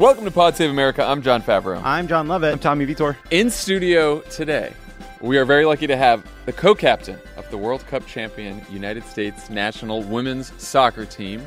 Welcome to Pod Save America. I'm Jon Favreau. I'm Jon Lovett. I'm Tommy Vietor. In studio today, we are very lucky to have the co-captain of the World Cup champion United States national women's soccer team,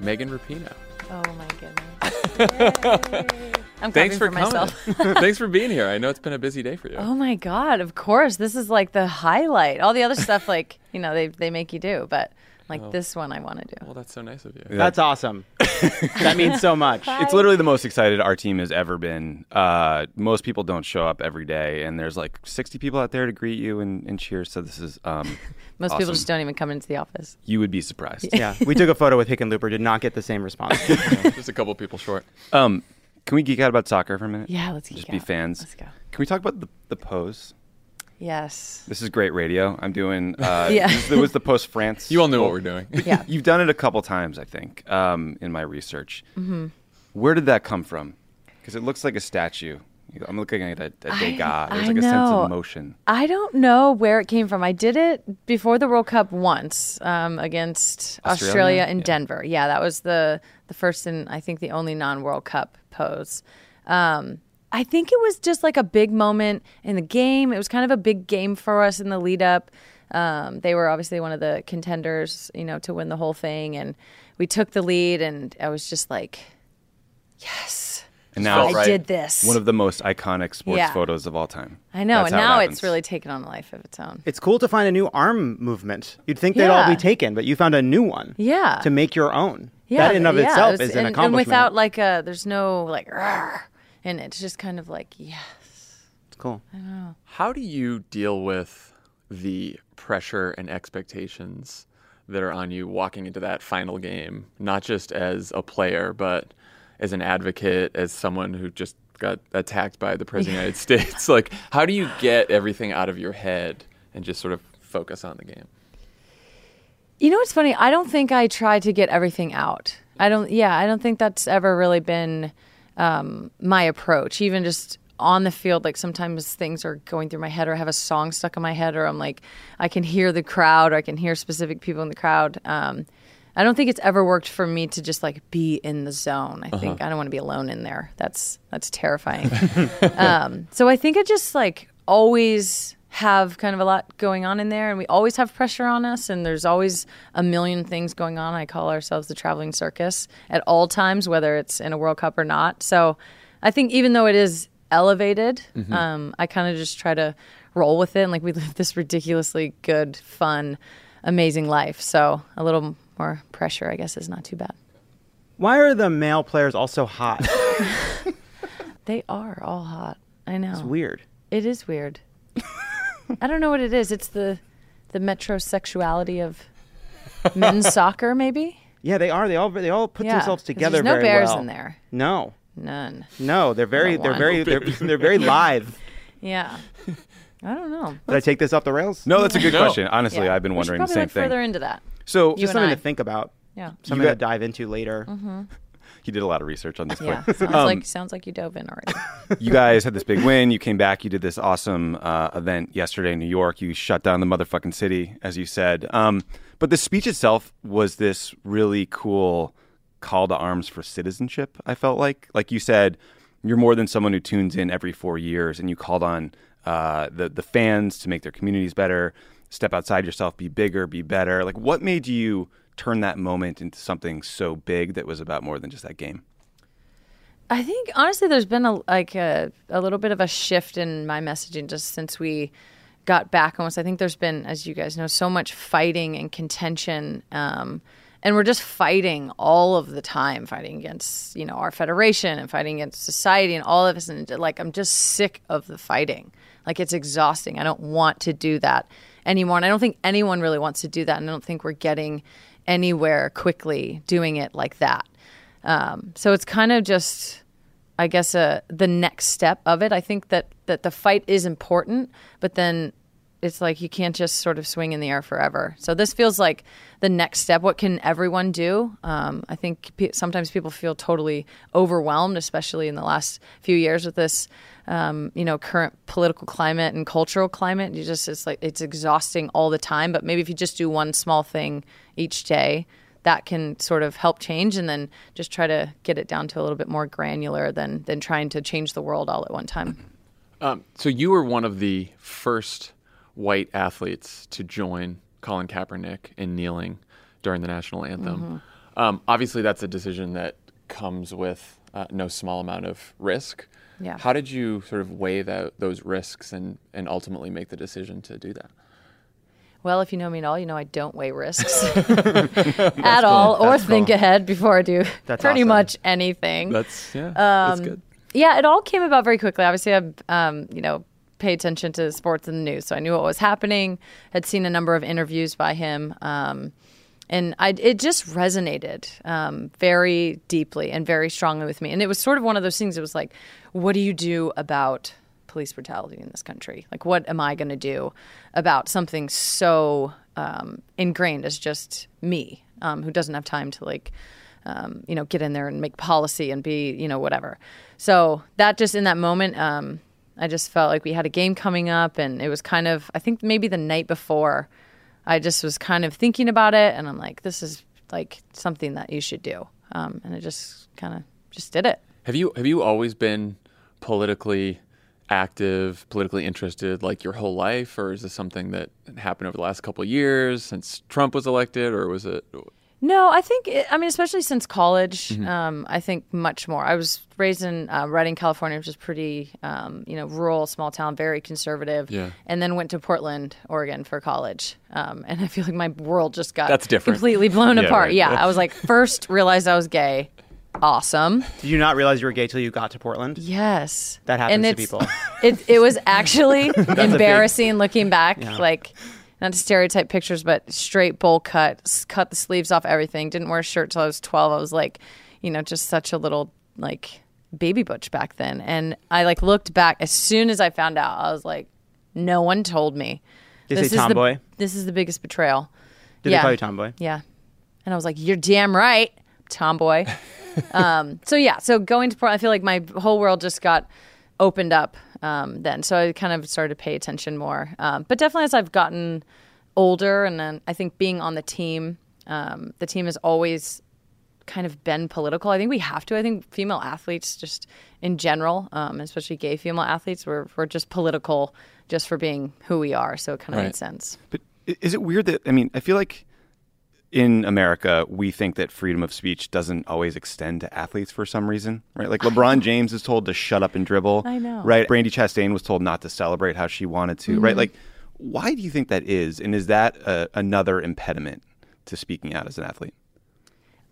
Megan Rapinoe. Oh my goodness. I'm Thanks for, for coming. myself. Thanks for being here. I know it's been a busy day for you. oh my god, of course. This is like the highlight. All the other stuff like, you know, they they make you do, but like this one I want to do. Well, that's so nice of you. That's awesome. that means so much. It's literally the most excited our team has ever been. Uh, most people don't show up every day, and there's like 60 people out there to greet you and, and cheer. So this is um, Most people just don't even come into the office. you would be surprised. Yeah, we took a photo with Hickenlooper, did not get the same response. Just a couple people short. Um, can we geek out about soccer for a minute? Yeah, let's just geek be fans. Let's go. Can we talk about the, the pose? Yes. This is great radio. I'm doing. Uh, Yeah. this- It was the post France. You all know what we're doing. Yeah. You've done it a couple times, I think, um, in my research. Mm-hmm. Where did that come from? Because it looks like a statue. I'm looking at a, a I- Degas. There's I like a sense of motion. I don't know where it came from. I did it before the World Cup once um, against Australia? Australia, in Yeah. Denver. Yeah, that was the the first and I think the only non World Cup pose. Um, I think it was just like a big moment in the game. It was kind of a big game for us in the lead up. Um, they were obviously one of the contenders, you know, to win the whole thing, and we took the lead. And I was just like, yes, And now I did this. One of the most iconic sports Yeah. photos of all time. I know, That's and how it now it's really taken on a life of its own. it's cool to find a new arm movement. You'd think they'd all be taken, but you found a new one. Yeah. To make your own. Yeah, that in of yeah, itself it was- is an and, and without like a, there's no like, in it. It's just kind of like, yes. it's cool. How do you deal with the pressure and expectations that are on you walking into that final game, not just as a player, but as an advocate, as someone who just got attacked by the President of the United States? Like, how do you get everything out of your head and just sort of focus on the game? You know what's funny? I don't think I try to get everything out. I don't. Yeah, I don't think that's ever really been um, my approach. Even just on the field, like sometimes things are going through my head, or I have a song stuck in my head, or I'm like, I can hear the crowd, or I can hear specific people in the crowd. Um, I don't think it's ever worked for me to just like be in the zone. I think I don't want to be alone in there. That's that's terrifying. um, so I think I just like always have kind of a lot going on in there, and we always have pressure on us, and there's always a million things going on. I call ourselves the traveling circus at all times, whether it's in a World Cup or not. So I think even though it is elevated, um, I kind of just try to roll with it, and like we live this ridiculously good, fun, amazing life. So a little more pressure, I guess, is not too bad. Why are the male players all so hot? They are all hot. I know. It's weird. It is weird. I don't know what it is. It's the the metrosexuality of men's soccer, maybe. Yeah, they are. They all they all put Yeah, themselves 'cause together There's no very bears well. in there. No, None. no, they're very Not they're one. very they're, they're very live. Yeah. I don't know. Did I take this off the rails? No, that's a good No. question. Honestly, Yeah. I've been We should wondering the probably same look thing. Further into that. So You Just and something I. to think about. Yeah. Something to dive into later. Mm-hmm. He did a lot of research on this Yeah. point. Sounds Um, like sounds like you dove in already. you guys had this big win. You came back. You did this awesome uh, event yesterday in New York. You shut down the motherfucking city, as you said. Um, but the speech itself was this really cool call to arms for citizenship. I felt like, like you said, you're more than someone who tunes in every four years, and you called on uh, the the fans to make their communities better, step outside yourself, be bigger, be better. Like, what made you turn that moment into something so big that was about more than just that game? I think honestly, there's been a like a, a little bit of a shift in my messaging just since we got back almost. I think there's been, as you guys know, so much fighting and contention. Um, and we're just fighting all of the time, fighting against, you know, our federation and fighting against society and all of us. And like, I'm just sick of the fighting. Like, it's exhausting. I don't want to do that anymore. And I don't think anyone really wants to do that. And I don't think we're getting anywhere quickly doing it like that. Um, so it's kind of just, I guess, uh, the next step of it. I think that, that the fight is important, but then it's like you can't just sort of swing in the air forever. So this feels like the next step. What can everyone do? Um, I think sometimes people feel totally overwhelmed, especially in the last few years with this, um, you know, current political climate and cultural climate. You just it's like it's exhausting all the time. But maybe if you just do one small thing each day, that can sort of help change, and then just try to get it down to a little bit more granular than than trying to change the world all at one time. Um, so you were one of the first white athletes to join Colin Kaepernick in kneeling during the national anthem. Um, obviously, that's a decision that comes with uh, no small amount of risk. Yeah. How did you sort of weigh that, those risks and, and ultimately make the decision to do that? Well, if you know me at all, you know I don't weigh risks at all or think ahead before I do That's pretty awesome. much anything. That's yeah, that's Um, good. Yeah, it all came about very quickly. Obviously, I, um, you know, pay attention to sports and the news, so I knew what was happening. Had seen a number of interviews by him, um, and I, it just resonated um, very deeply and very strongly with me. And it was sort of one of those things. It was like, what do you do about police brutality in this country? Like, what am I going to do about something so um, ingrained as just me, um, who doesn't have time to like um, you know, get in there and make policy and be, you know, whatever. So that just in that moment, um, I just felt like we had a game coming up, and it was kind of, I think maybe the night before, I just was kind of thinking about it, and I'm like, this is like something that you should do, um, and I just kind of just did it. Have you have you always been politically active, politically interested, like your whole life, or is this something that happened over the last couple years since Trump was elected, or was it? No, I think it, I mean, especially since college, um, I think much more. I was raised in uh, Redding, California, which is pretty, um, you know, rural, small town, very conservative. Yeah. And then went to Portland, Oregon for college. Um, and I feel like my world just got That's different. completely blown Yeah, apart. right. Yeah, I was like, first realized I was gay. Awesome. Did you not realize you were gay till you got to Portland? Yes. That happens and to people. It, it was actually big- embarrassing looking back. Yeah. Like, not to stereotype pictures, but straight bowl cut, cut the sleeves off everything. Didn't wear a shirt till I was 12. I was like, you know, just such a little, like, baby butch back then. And I, like, looked back as soon as I found out, I was like, no one told me. Did This say is the- tomboy? This is the biggest betrayal. Did yeah. they call you tomboy? Yeah. And I was like, you're damn right, tomboy. um, so yeah, so going to Portland, I feel like my whole world just got opened up um, then. So I kind of started to pay attention more. Um, but definitely as I've gotten older, and then I think being on the team, um, the team has always kind of been political. I think we have to. I think female athletes, just in general, um, especially gay female athletes, we're, we're just political just for being who we are. So it kind of Right. made sense. But is it weird that I mean, I feel like in America we think that freedom of speech doesn't always extend to athletes for some reason, right? Like LeBron James is told to shut up and dribble. I know. Right? Brandi Chastain was told not to celebrate how she wanted to, Mm-hmm. right? Like why do you think that is? And is that uh, another impediment to speaking out as an athlete?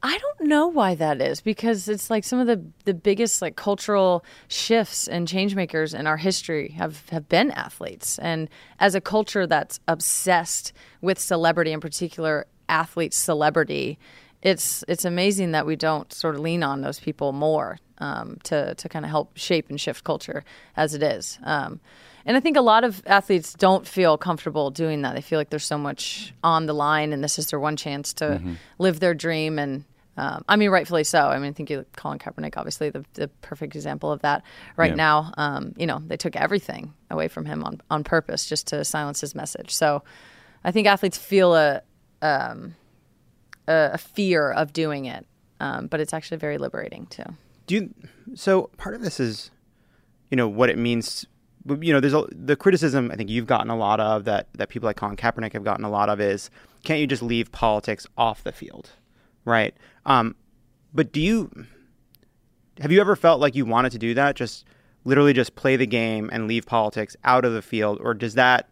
I don't know why that is because it's like some of the the biggest like cultural shifts and change makers in our history have have been athletes and as a culture that's obsessed with celebrity in particular athlete celebrity it's it's amazing that we don't sort of lean on those people more um, to to kind of help shape and shift culture as it is um, and I think a lot of athletes don't feel comfortable doing that. They feel like there's so much on the line, and this is their one chance to live their dream. And um, I mean, rightfully so. I mean, I think you, Colin Kaepernick, obviously the, the perfect example of that. Right Yeah. now, um, you know, they took everything away from him on on purpose just to silence his message. So I think athletes feel a um, a, a fear of doing it, um, but it's actually very liberating too. Do you? So part of this is, you know, what it means. You know, there's a, the criticism I think you've gotten a lot of that that people like Colin Kaepernick have gotten a lot of is can't you just leave politics off the field, right? Um, but do you have you ever felt like you wanted to do that? Just literally just play the game and leave politics out of the field, or does that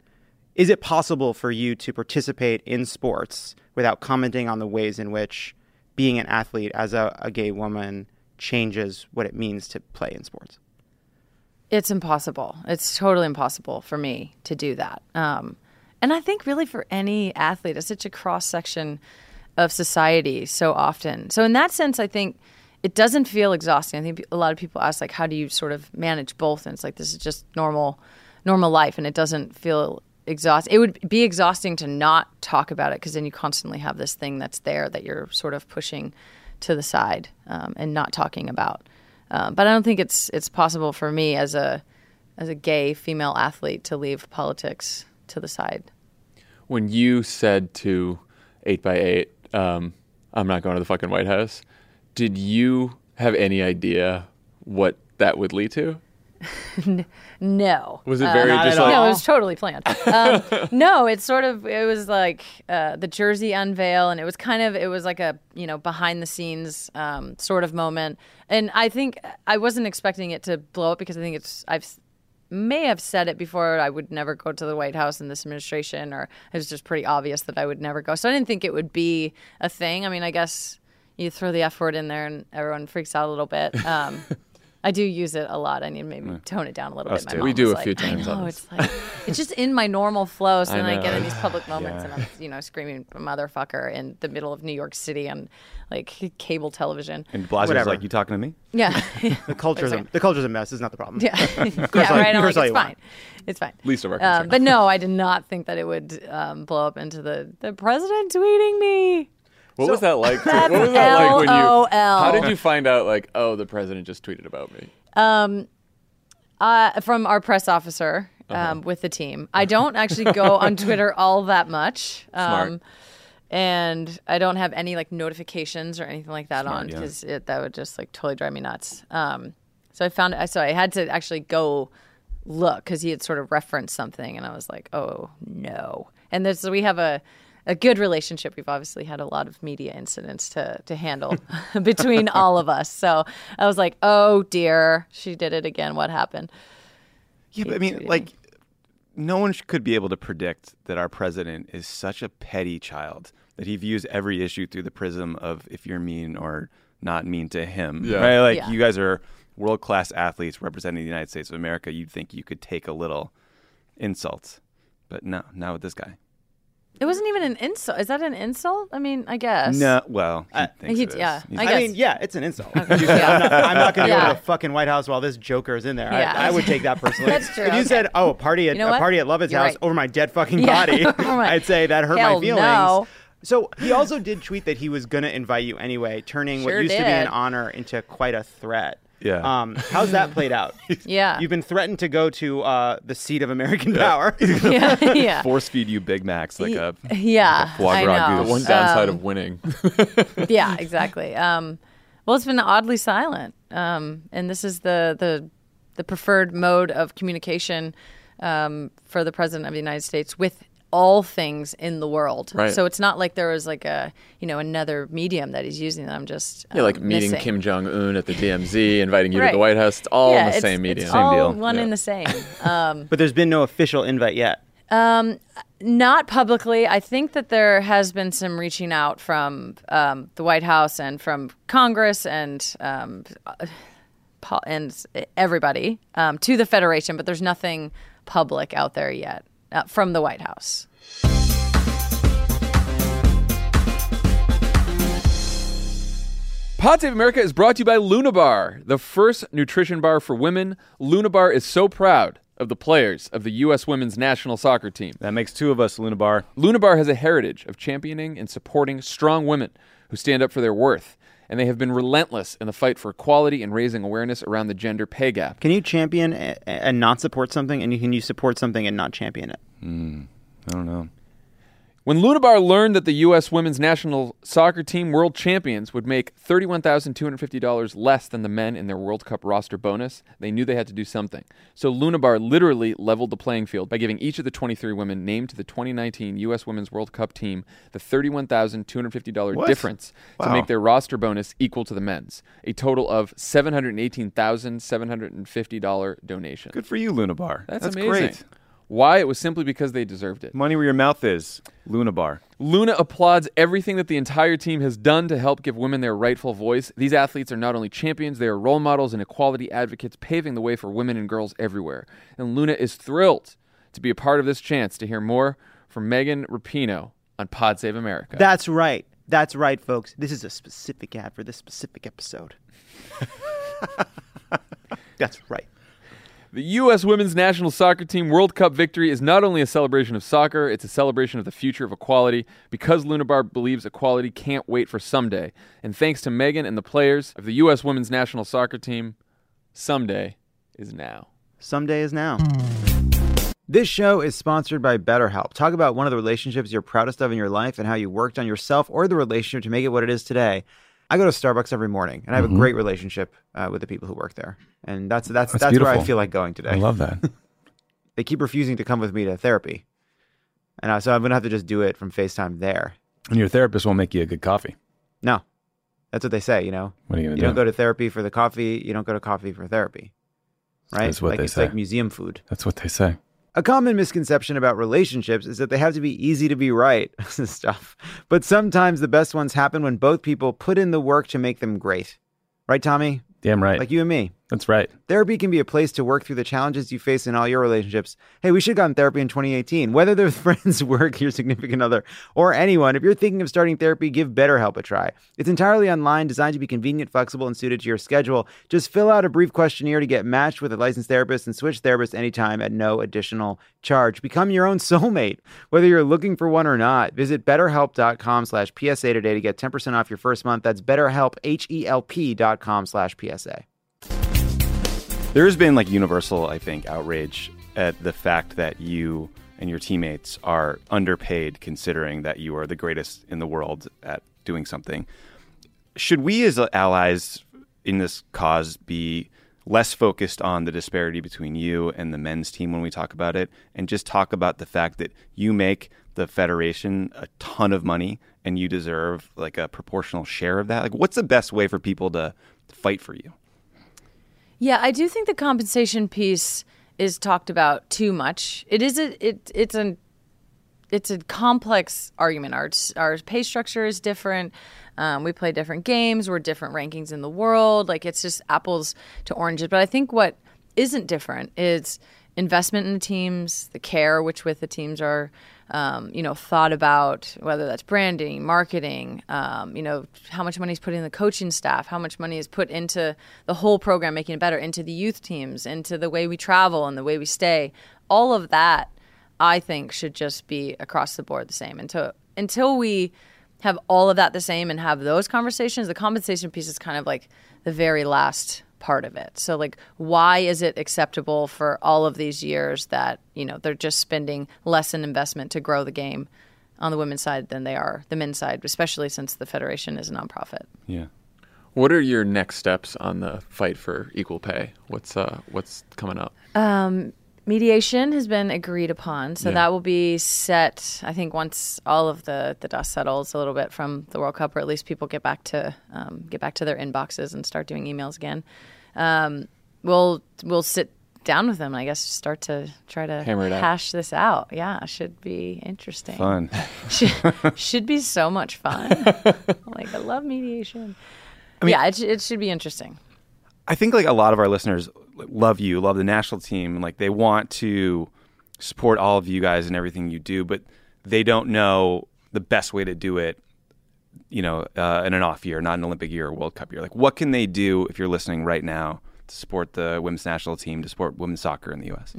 is it possible for you to participate in sports without commenting on the ways in which being an athlete as a, a gay woman changes what it means to play in sports? It's impossible. It's totally impossible for me to do that. Um, and I think really for any athlete, it's such a cross section of society so often. So in that sense, I think it doesn't feel exhausting. I think a lot of people ask like, how do you sort of manage both? And it's like this is just normal, normal life, and it doesn't feel exhausting. It would be exhausting to not talk about it because then you constantly have this thing that's there that you're sort of pushing to the side um, and not talking about. Um, but I don't think it's it's possible for me as a as a gay female athlete to leave politics to the side. When you said to eight by eight, um, "I'm not going to the fucking White House," did you have any idea what that would lead to? No. Was it very Not just like No, it was totally planned. Um, no, it's sort of it was like uh, the Jersey unveil, and it was kind of it was like a you know behind the scenes um, sort of moment. And I think I wasn't expecting it to blow up because I think it's I've may have said it before. I would never go to the White House in this administration, or it was just pretty obvious that I would never go. So I didn't think it would be a thing. I mean, I guess you throw the F word in there and everyone freaks out a little bit. Um, I do use it a lot. I need to maybe tone it down a little Us bit. My too. mom We do was a like, few times I on know, this. it's like it's just in my normal flow. So I then I, get know. in these public moments and I'm you know screaming motherfucker in the middle of New York City on like cable television. And Blaser's Whatever. like, "You talking to me?" Yeah, The culture's a, the culture's a mess. Is not the problem. yeah, yeah. all- Right. I'm curse like, all it's you want. fine. It's fine. Least of our Um, concern. but no, I did not think that it would um, blow up into the the president tweeting me. What was that like? to- what was that like when you? LOL. How did you find out? Like, oh, the president just tweeted about me. Um, Uh, from our press officer Uh-huh. um, with the team. I don't actually go on Twitter all that much. Um, Smart. And I don't have any like notifications or anything like that on because it that would just like totally drive me nuts. Um, so I found so I had to actually go look because he had sort of referenced something, and I was like, oh no. And there's we have a a good relationship. We've obviously had a lot of media incidents to to handle between all of us. So I was like, oh dear, she did it again. What happened? Yeah, but I mean, tweeting. like, no one sh- could be able to predict that our president is such a petty child that he views every issue through the prism of if you're mean or not mean to him. Yeah. Right? Like, Yeah. you guys are world class athletes representing the United States of America. You'd think you could take a little insult, but no, not with this guy. It wasn't even an insult. Is that an insult? I mean, I guess. No, well, he thinks he- it is. yeah, He's- I I, guess. mean, yeah, it's an insult. Yeah. I'm not, I'm not going to go Yeah. to the fucking White House while this Joker is in there. Yeah. I, I would take that personally. That's true, If you okay. said, "Oh, a party at You know a what? party at Lovett's You're house right. over my dead fucking Yeah, body," over my- I'd say that hurt Hell my feelings. no. So he also did tweet that he was going to invite you anyway, turning what Sure used to be an honor into quite a threat. Yeah. Um, how's that played out? Yeah. You've been threatened to go to uh, the seat of American power. yeah. yeah. Force feed you Big Macs like a Yeah, foie I know. goose. The one downside Um, of winning. yeah, exactly. Um, well, it's been oddly silent, um, and this is the the the preferred mode of communication um, for the president of the United States with all things in the world. Right. So it's not like there was like a you know another medium that he's using that I'm just Yeah, like um, meeting missing. Kim Jong Un at the DMZ, inviting you to the White House. It's all yeah, in the it's- same medium. It's all deal. one Yeah. in the same. Um, but there's been no official invite yet. Not publicly. I think that there has been some reaching out from um, the White House and from Congress and um, uh, and everybody um, to the Federation, but there's nothing public out there yet uh, from the White House. Pod Save America is brought to you by Lunabar, the first nutrition bar for women. Lunabar is so proud of the players of the U.S. women's national soccer team. That makes two of us, Luna Bar. Lunabar has a heritage of championing and supporting strong women who stand up for their worth, and they have been relentless in the fight for equality and raising awareness around the gender pay gap. Can you champion and not support something, and you can you support something and not champion it? Hmm. I don't know. When Lunabar learned that the U.S. women's national soccer team world champions would make $31,250 less than the men in their World Cup roster bonus, they knew they had to do something. So Lunabar literally leveled the playing field by giving each of the 23 women named to the 2019 U.S. Women's World Cup team the $31,250 What? difference to make their roster bonus equal to the men's, a total of $718,750 donation. Good for you, Lunabar. That's, That's amazing. great. Why? It was simply because they deserved it. Money where your mouth is. Luna Bar. Luna applauds everything that the entire team has done to help give women their rightful voice. These athletes are not only champions, they are role models and equality advocates, paving the way for women and girls everywhere. And Luna is thrilled to be a part of this chance to hear more from Megan Rapinoe on Pod Save America. That's right. That's right, folks. This is a specific ad for this specific episode. That's right. The U.S. women's national soccer team World Cup victory is not only a celebration of soccer, it's a celebration of the future of equality because Lunabar believes equality can't wait for someday. And thanks to Megan and the players of the U.S. women's national soccer team, someday is now. Someday is now. This show is sponsored by BetterHelp. Talk about one of the relationships you're proudest of in your life and how you worked on yourself or the relationship to make it what it is today. I go to Starbucks every morning, and I have a great relationship uh, with the people who work there, and that's that's that's, That's where I feel like going today. I love that. they keep refusing to come with me to therapy, and uh, so I'm gonna have to just do it from FaceTime there. and your therapist won't make you a good coffee. No, that's what they say. You know, What are you you to don't go to therapy for the coffee. You don't go to coffee for therapy, right? That's what like they it's say. like museum food. That's what they say. A common misconception about relationships is that they have to be easy to be right stuff. But sometimes the best ones happen when both people put in the work to make them great. Right, Tommy? Damn right. Like you and me. That's right. Therapy can be a place to work through the challenges you face in all your relationships. Hey, we should have gotten therapy in 2018. Whether they're friends, work, your significant other, or anyone, if you're thinking of starting therapy, give BetterHelp a try. It's entirely online, designed to be convenient, flexible, and suited to your schedule. Just fill out a brief questionnaire to get matched with a licensed therapist and switch therapists anytime at no additional charge. Become your own soulmate. Whether you're looking for one or not, visit betterhelp.com slash PSA today to get 10% off your first month. That's betterhelp, H-E-L-P dot com slash PSA. There has been like universal, I think, outrage at the fact that you and your teammates are underpaid considering that you are the greatest in the world at doing something. Should we as uh, allies in this cause be less focused on the disparity between you and the men's team when we talk about it and just talk about the fact that you make the federation a ton of money and you deserve like a proportional share of that? Like what's the best way for people to fight for you? Yeah, I do think the compensation piece is talked about too much. It is a it it's a it's a complex argument. Our our pay structure is different. Um, we play different games. We're different rankings in the world. Like it's just apples to oranges. But I think what isn't different is investment in the teams, the care which with the teams are, um, you know, thought about whether that's branding, marketing, um, you know, how much money is put in the coaching staff, how much money is put into the whole program, making it better, into the youth teams, into the way we travel and the way we stay. All of that, I think, should just be across the board the same. Until until we have all of that the same and have those conversations, the compensation piece is kind of like the very last part of it. So like why is it acceptable for all of these years that, you know, they're just spending less in investment to grow the game on the women's side than they are the men's side, especially since the federation is a nonprofit. Yeah. What are your next steps on the fight for equal pay? What's uh what's coming up? Mediation has been agreed upon, so Yeah. that will be set. I think once all of the, the dust settles a little bit from the World Cup, or at least people get back to um, get back to their inboxes and start doing emails again. Um, we'll we'll sit down with them. and I guess start to try to it out. hash this out. Yeah, should be interesting. Fun. should, should be so much fun. like I love mediation. yeah, it, it should be interesting. I think like a lot of our listeners love you, love the national team, and like they want to support all of you guys and everything you do, but they don't know the best way to do it. You know, uh, in an off year, not an Olympic year or World Cup year. Like, what can they do if you're listening right now to support the women's national team, to support women's soccer in the U.S.?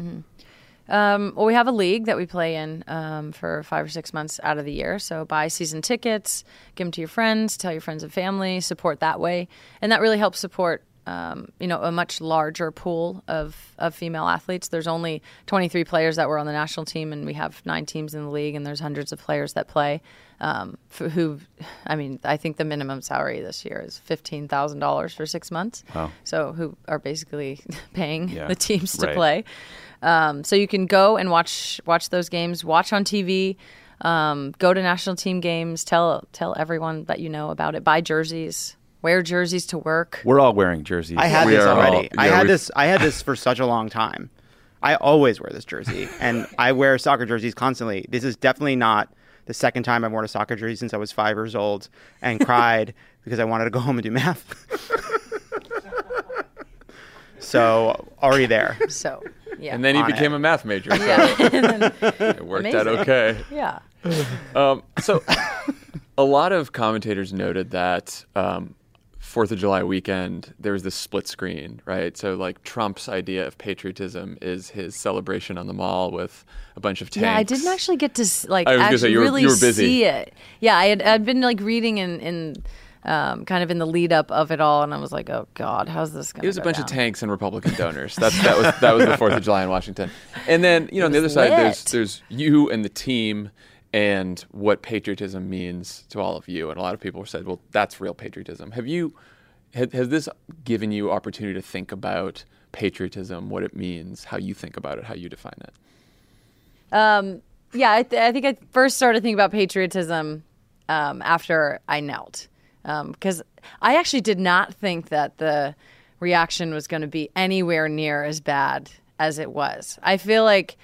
Um, well, we have a league that we play in um, for five or six months out of the year. So buy season tickets, give them to your friends, tell your friends and family, support that way, and that really helps support. Um, you know, a much larger pool of, of female athletes. There's only 23 players that were on the national team, and we have nine teams in the league, and there's hundreds of players that play. Um, who, I mean, I think the minimum salary this year is fifteen thousand dollars for six months. Wow. So who are basically paying Yeah, the teams to right. play. Um, so you can go and watch watch those games, watch on TV, um, go to national team games, tell tell everyone that you know about it, buy jerseys, wear jerseys to work. We're all wearing jerseys. I had We this are all- already. I had this. I had this for such a long time. I always wear this jersey, and I wear soccer jerseys constantly. This is definitely not the second time I've worn a soccer jersey since I was five years old and cried because I wanted to go home and do math. so already there. So yeah. And then he became it. a math major. So yeah. Then- it worked out okay. yeah. Um, so, a lot of commentators noted that um, Fourth of July weekend there was this split screen, right? So, like Trump's idea of patriotism is his celebration on the mall with a bunch of tanks. Yeah, I didn't actually get to like I was gonna say, actually you were- really you were busy. see it. Yeah, I had I'd been like reading in in um, kind of in the lead up of it all, and I was like, oh god, how's this going? It was a bunch of tanks and Republican donors. That's that was that was the Fourth of July in Washington. And then you know on the other was side, there's there's you and the team and what patriotism means to all of you. And a lot of people said, well, that's real patriotism. Have you has, has this given you opportunity to think about patriotism, what it means, how you think about it, how you define it? Um, yeah, I, th- I think I first started thinking about patriotism um, after I knelt, because I actually did not think that the reaction was going to be anywhere near as bad as it was. I feel like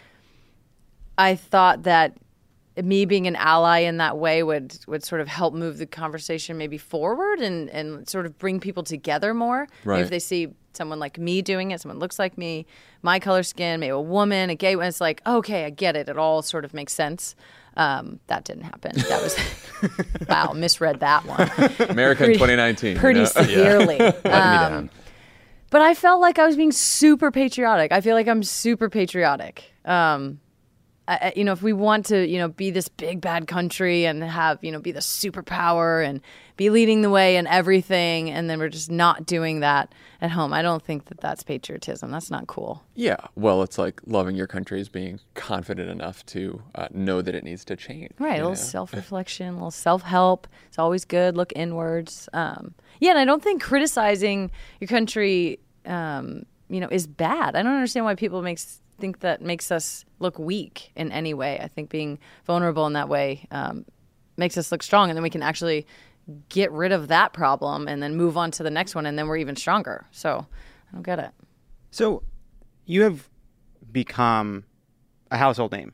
I thought that me being an ally in that way would would sort of help move the conversation maybe forward and and sort of bring people together more. Right. if they see someone like me doing it, someone looks like me, my color skin, maybe a woman, a gay one, it's like okay, I get it. It all sort of makes sense. Um, that didn't happen. That was wow, misread that one America in 2019. you pretty know? severely. Me Um, but I felt like I was being super patriotic. I feel like I'm super patriotic. Um, I, you know, if we want to, you know, be this big bad country and have, you know, be the superpower and be leading the way in everything, and then we're just not doing that at home, I don't think that that's patriotism. That's not cool. Yeah, well, it's like loving your country is being confident enough to uh, know that it needs to change. Right, a little self reflection, a little self help. It's always good. Look inwards. Um, yeah, and I don't think criticizing your country, um, you know, is bad. I don't understand why people makes think that makes us look weak in any way. I think being vulnerable in that way um, makes us look strong, and then we can actually get rid of that problem and then move on to the next one, and then we're even stronger. So I don't get it. So you have become a household name.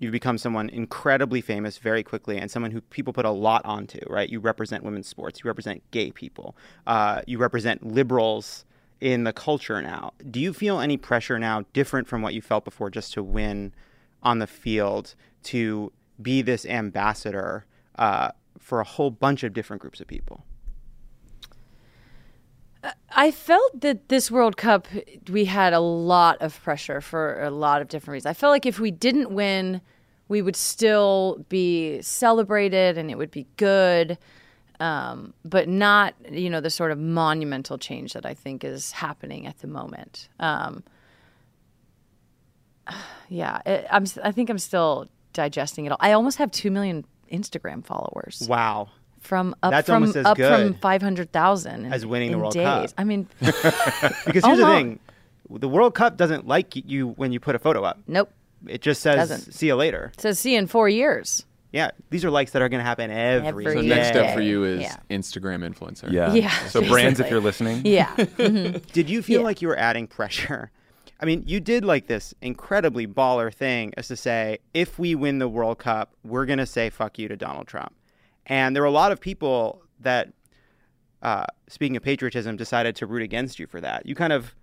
You've become someone incredibly famous very quickly and someone who people put a lot onto, right? You represent women's sports, you represent gay people, uh, you represent liberals in the culture now. Do you feel any pressure now, different from what you felt before, just to win on the field, to be this ambassador uh, for a whole bunch of different groups of people? I felt that this World Cup, we had a lot of pressure for a lot of different reasons. I felt like if we didn't win, we would still be celebrated and it would be good, um, but not, you know, the sort of monumental change that I think is happening at the moment. Um, yeah, it, I'm. I think I'm still digesting it all. I almost have two million Instagram followers Wow. from up That's from as up from five hundred thousand as winning the World days. Cup. I mean, Because here's the thing the World Cup doesn't like you when you put a photo up. nope. It just says, Doesn't. see you later. It says see you in four years. Yeah, these are likes that are going to happen every, Every So day. next step for you is Yeah. Instagram influencer. Yeah. Yeah, So brands, if you're listening, Yeah. Did you feel Yeah. like you were adding pressure? I mean, you did like this incredibly baller thing as to say, if we win the World Cup, we're going to say fuck you to Donald Trump. And there were a lot of people that, uh, speaking of patriotism, decided to root against you for that. You kind of,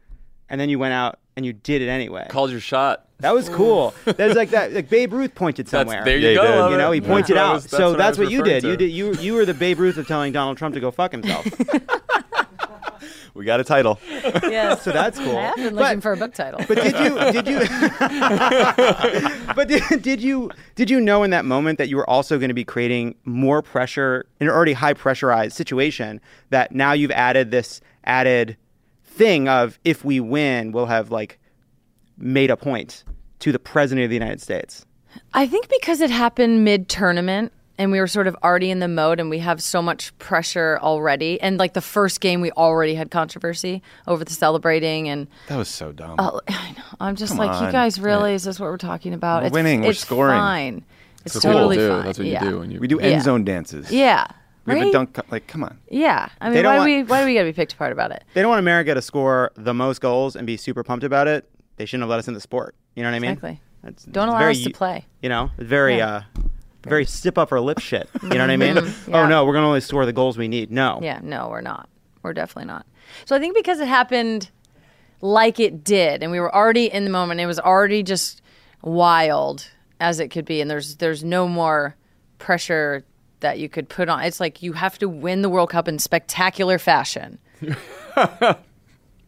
and then you went out and you did it anyway. Called your shot. That was cool. There's like that. Like Babe Ruth pointed That's, somewhere. there you he go. did. you know, he That's pointed what out. that's so what that's what you did. referring You did. You you were the Babe Ruth of telling Donald Trump to go fuck himself. we got a title. yes. so that's cool. I have been But- looking for a book title. But did you did you But did, did you did you know in that moment that you were also going to be creating more pressure in an already high pressurized situation that now you've added this added thing of if we win we'll have like made a point to the president of the United States. I think because it happened mid tournament and we were sort of already in the mode and we have so much pressure already. And like the first game, we already had controversy over the celebrating. And That was so dumb. oh, I know. I'm just Come like, you guys really? Is this what we're talking about? We're it's, winning. We're It's scoring. fine. It's That's what totally you do. fine. That's what yeah. do when you we do end Yeah. zone dances. Yeah. We have right? a dunk. co- Like, come on. Yeah. I mean, why, want- do we, why do we got to be picked apart about it? They don't want America to score the most goals and be super pumped about it, they shouldn't have let us in the sport. You know what I mean? Exactly. It's, Don't it's allow very, us to play. You know, very Yeah. uh, very stip up our lip shit. You know what I mean? Mhm. Oh no, we're gonna only score the goals we need. No. Yeah, no, we're not. We're definitely not. So I think because it happened like it did, and we were already in the moment, it was already just wild as it could be, and there's there's no more pressure that you could put on. It's like you have to win the World Cup in spectacular fashion.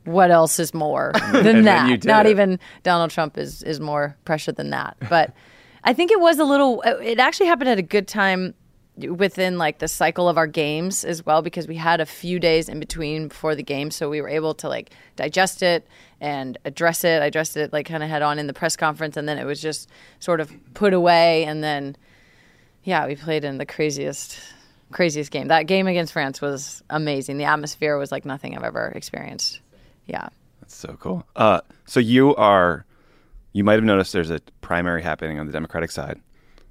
what else is more than that? Not it. even Donald Trump is is more pressure than that. But I think it was a little. Uh, it actually happened at a good time within like the cycle of our games as well because we had a few days in between before the game so we were able to like digest it and address it i addressed it like kind of head on in the press conference and then it was just sort of put away and then yeah we played in the craziest craziest game that game against france was amazing the atmosphere was like nothing i've ever experienced yeah That's so cool. Uh, so you are, you might have noticed there's a primary happening on the Democratic side.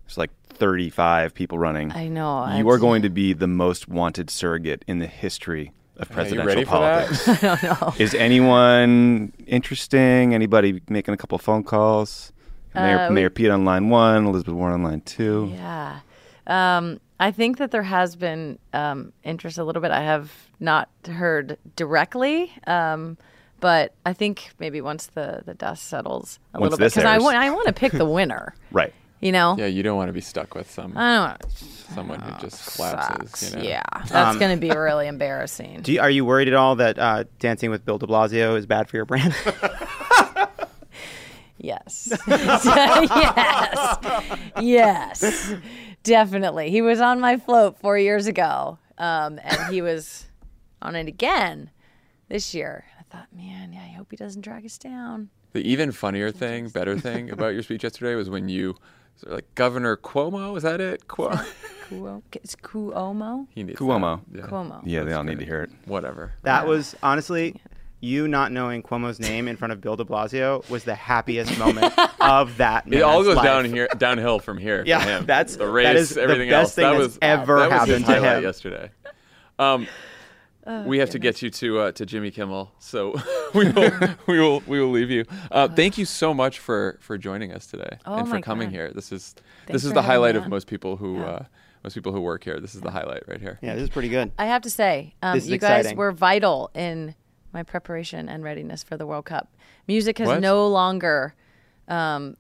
There's like 35 people running. i know You I've- are going to be the most wanted surrogate in the history of Are you presidential ready for that? politics. I don't know. Is anyone interesting? Anybody making a couple phone calls? Mayor, Uh, we- Mayor Pete on line one, Elizabeth Warren on line two. Yeah. Um, I think that there has been um, interest a little bit. I have not heard directly, um, but I think maybe once the, the dust settles a Once little bit, because I want I want to pick the winner. Right. You know, Yeah, you don't want to be stuck with some I don't know. someone who just collapses. You know? Yeah, that's Um, going to be really embarrassing. Do you, are you worried at all that uh, dancing with Bill De Blasio is bad for your brand? Yes. yes. Yes. Definitely. He was on my float four years ago. Um, and he was on it again this year. I thought, man, yeah, I hope he doesn't drag us down. The even funnier thing, better thing about your speech yesterday was when you, sort of like Governor Cuomo, is that it? Cuomo. Cuo- it's Cuomo? he needs Cuomo. that. Yeah. Cuomo. Yeah, they all need to hear it. Whatever. That was honestly, you not knowing Cuomo's name in front of Bill De Blasio was the happiest moment of that. It all goes life. down here, downhill from here. for Yeah, him. that's- the that race, is the everything best else. thing that was ever that was happened his to him. yesterday. Um, Oh, we have to get you to uh, to Jimmy Kimmel, so we will we will we will leave you. Uh, thank you so much for for joining us today Oh and for coming God. here. This is Thanks this is the highlight of most people who Yeah. uh, most people who work here. This is the highlight right here. Yeah, this is pretty good. I have to say, um, This is you guys were vital in my preparation and readiness for the World Cup. Music has What? no longer, um,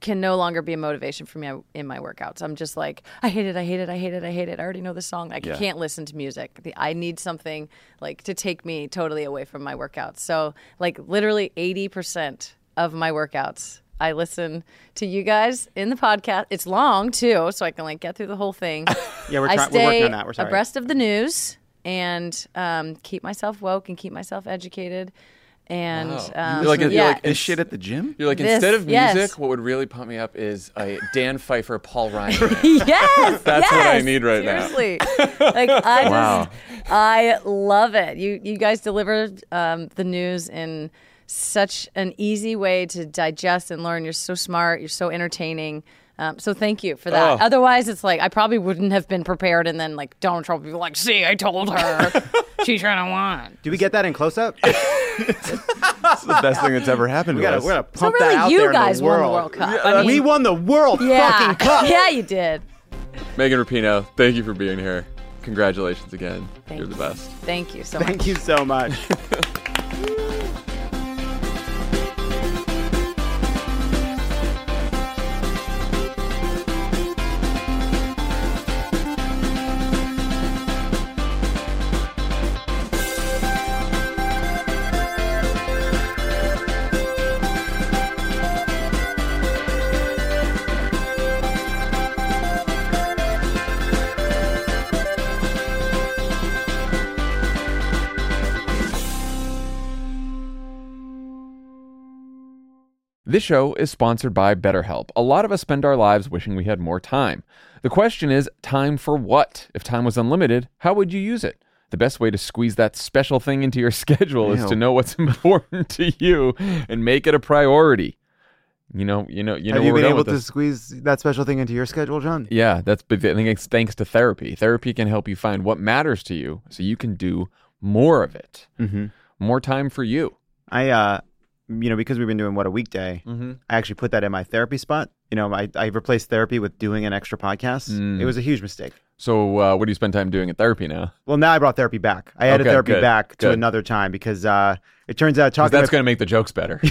can no longer be a motivation for me in my workouts. I'm just like, I hate it, I hate it, I hate it, I hate it. I already know the song. I Yeah. can't listen to music. I need something like to take me totally away from my workouts. So, like, literally 80% of my workouts. I listen to you guys in the podcast. It's long too, so I can like get through the whole thing. Yeah, we're, I try- we're working on that. We're sorry. abreast of the news and um, keep myself woke and keep myself educated. And Wow. um, You're like a- you're yeah, like This shit at the gym? You're like This, instead of yes. music, what would really pump me up is a Dan Pfeiffer, Paul Ryan. band. yes, That's what I yes, need right now. seriously. like I Wow. just, I love it. You you guys delivered um, the news in such an easy way to digest and learn. You're so smart. You're so entertaining. Um, so thank you for that. Oh. Otherwise, it's like I probably wouldn't have been prepared, and then like Donald Trump would be like, "See, I told her, she's trying to want." Do we get that in close up? It's the best thing that's ever happened we to gotta, us. we gotta So pump that out you there guys in the won world. the World Cup. I mean, we won the World yeah, fucking cup. yeah, you did. Megan Rapinoe, thank you for being here. Congratulations again. Thank You're the best. Thank you so much. Thank you so much. This show is sponsored by BetterHelp. A lot of us spend our lives wishing we had more time. The question is, time for what? If time was unlimited, how would you use it? The best way to squeeze that special thing into your schedule is to know what's important to you and make it a priority. You know, you know, you know. Have you been able to squeeze that special thing into your schedule, John? Yeah, that's I think it's thanks to therapy. Therapy can help you find what matters to you, so you can do more of it. mm-hmm. More time for you. I uh, you know, because we've been doing what a weekday, Mm-hmm. I actually put that in my therapy spot. You know, I, I replaced therapy with doing an extra podcast. Mm. It was a huge mistake. So, uh, what do you spend time doing at therapy now? Well, now I brought therapy back. I added Okay, therapy good, back to good. another time because uh, it turns out talking. that's going to make the jokes better.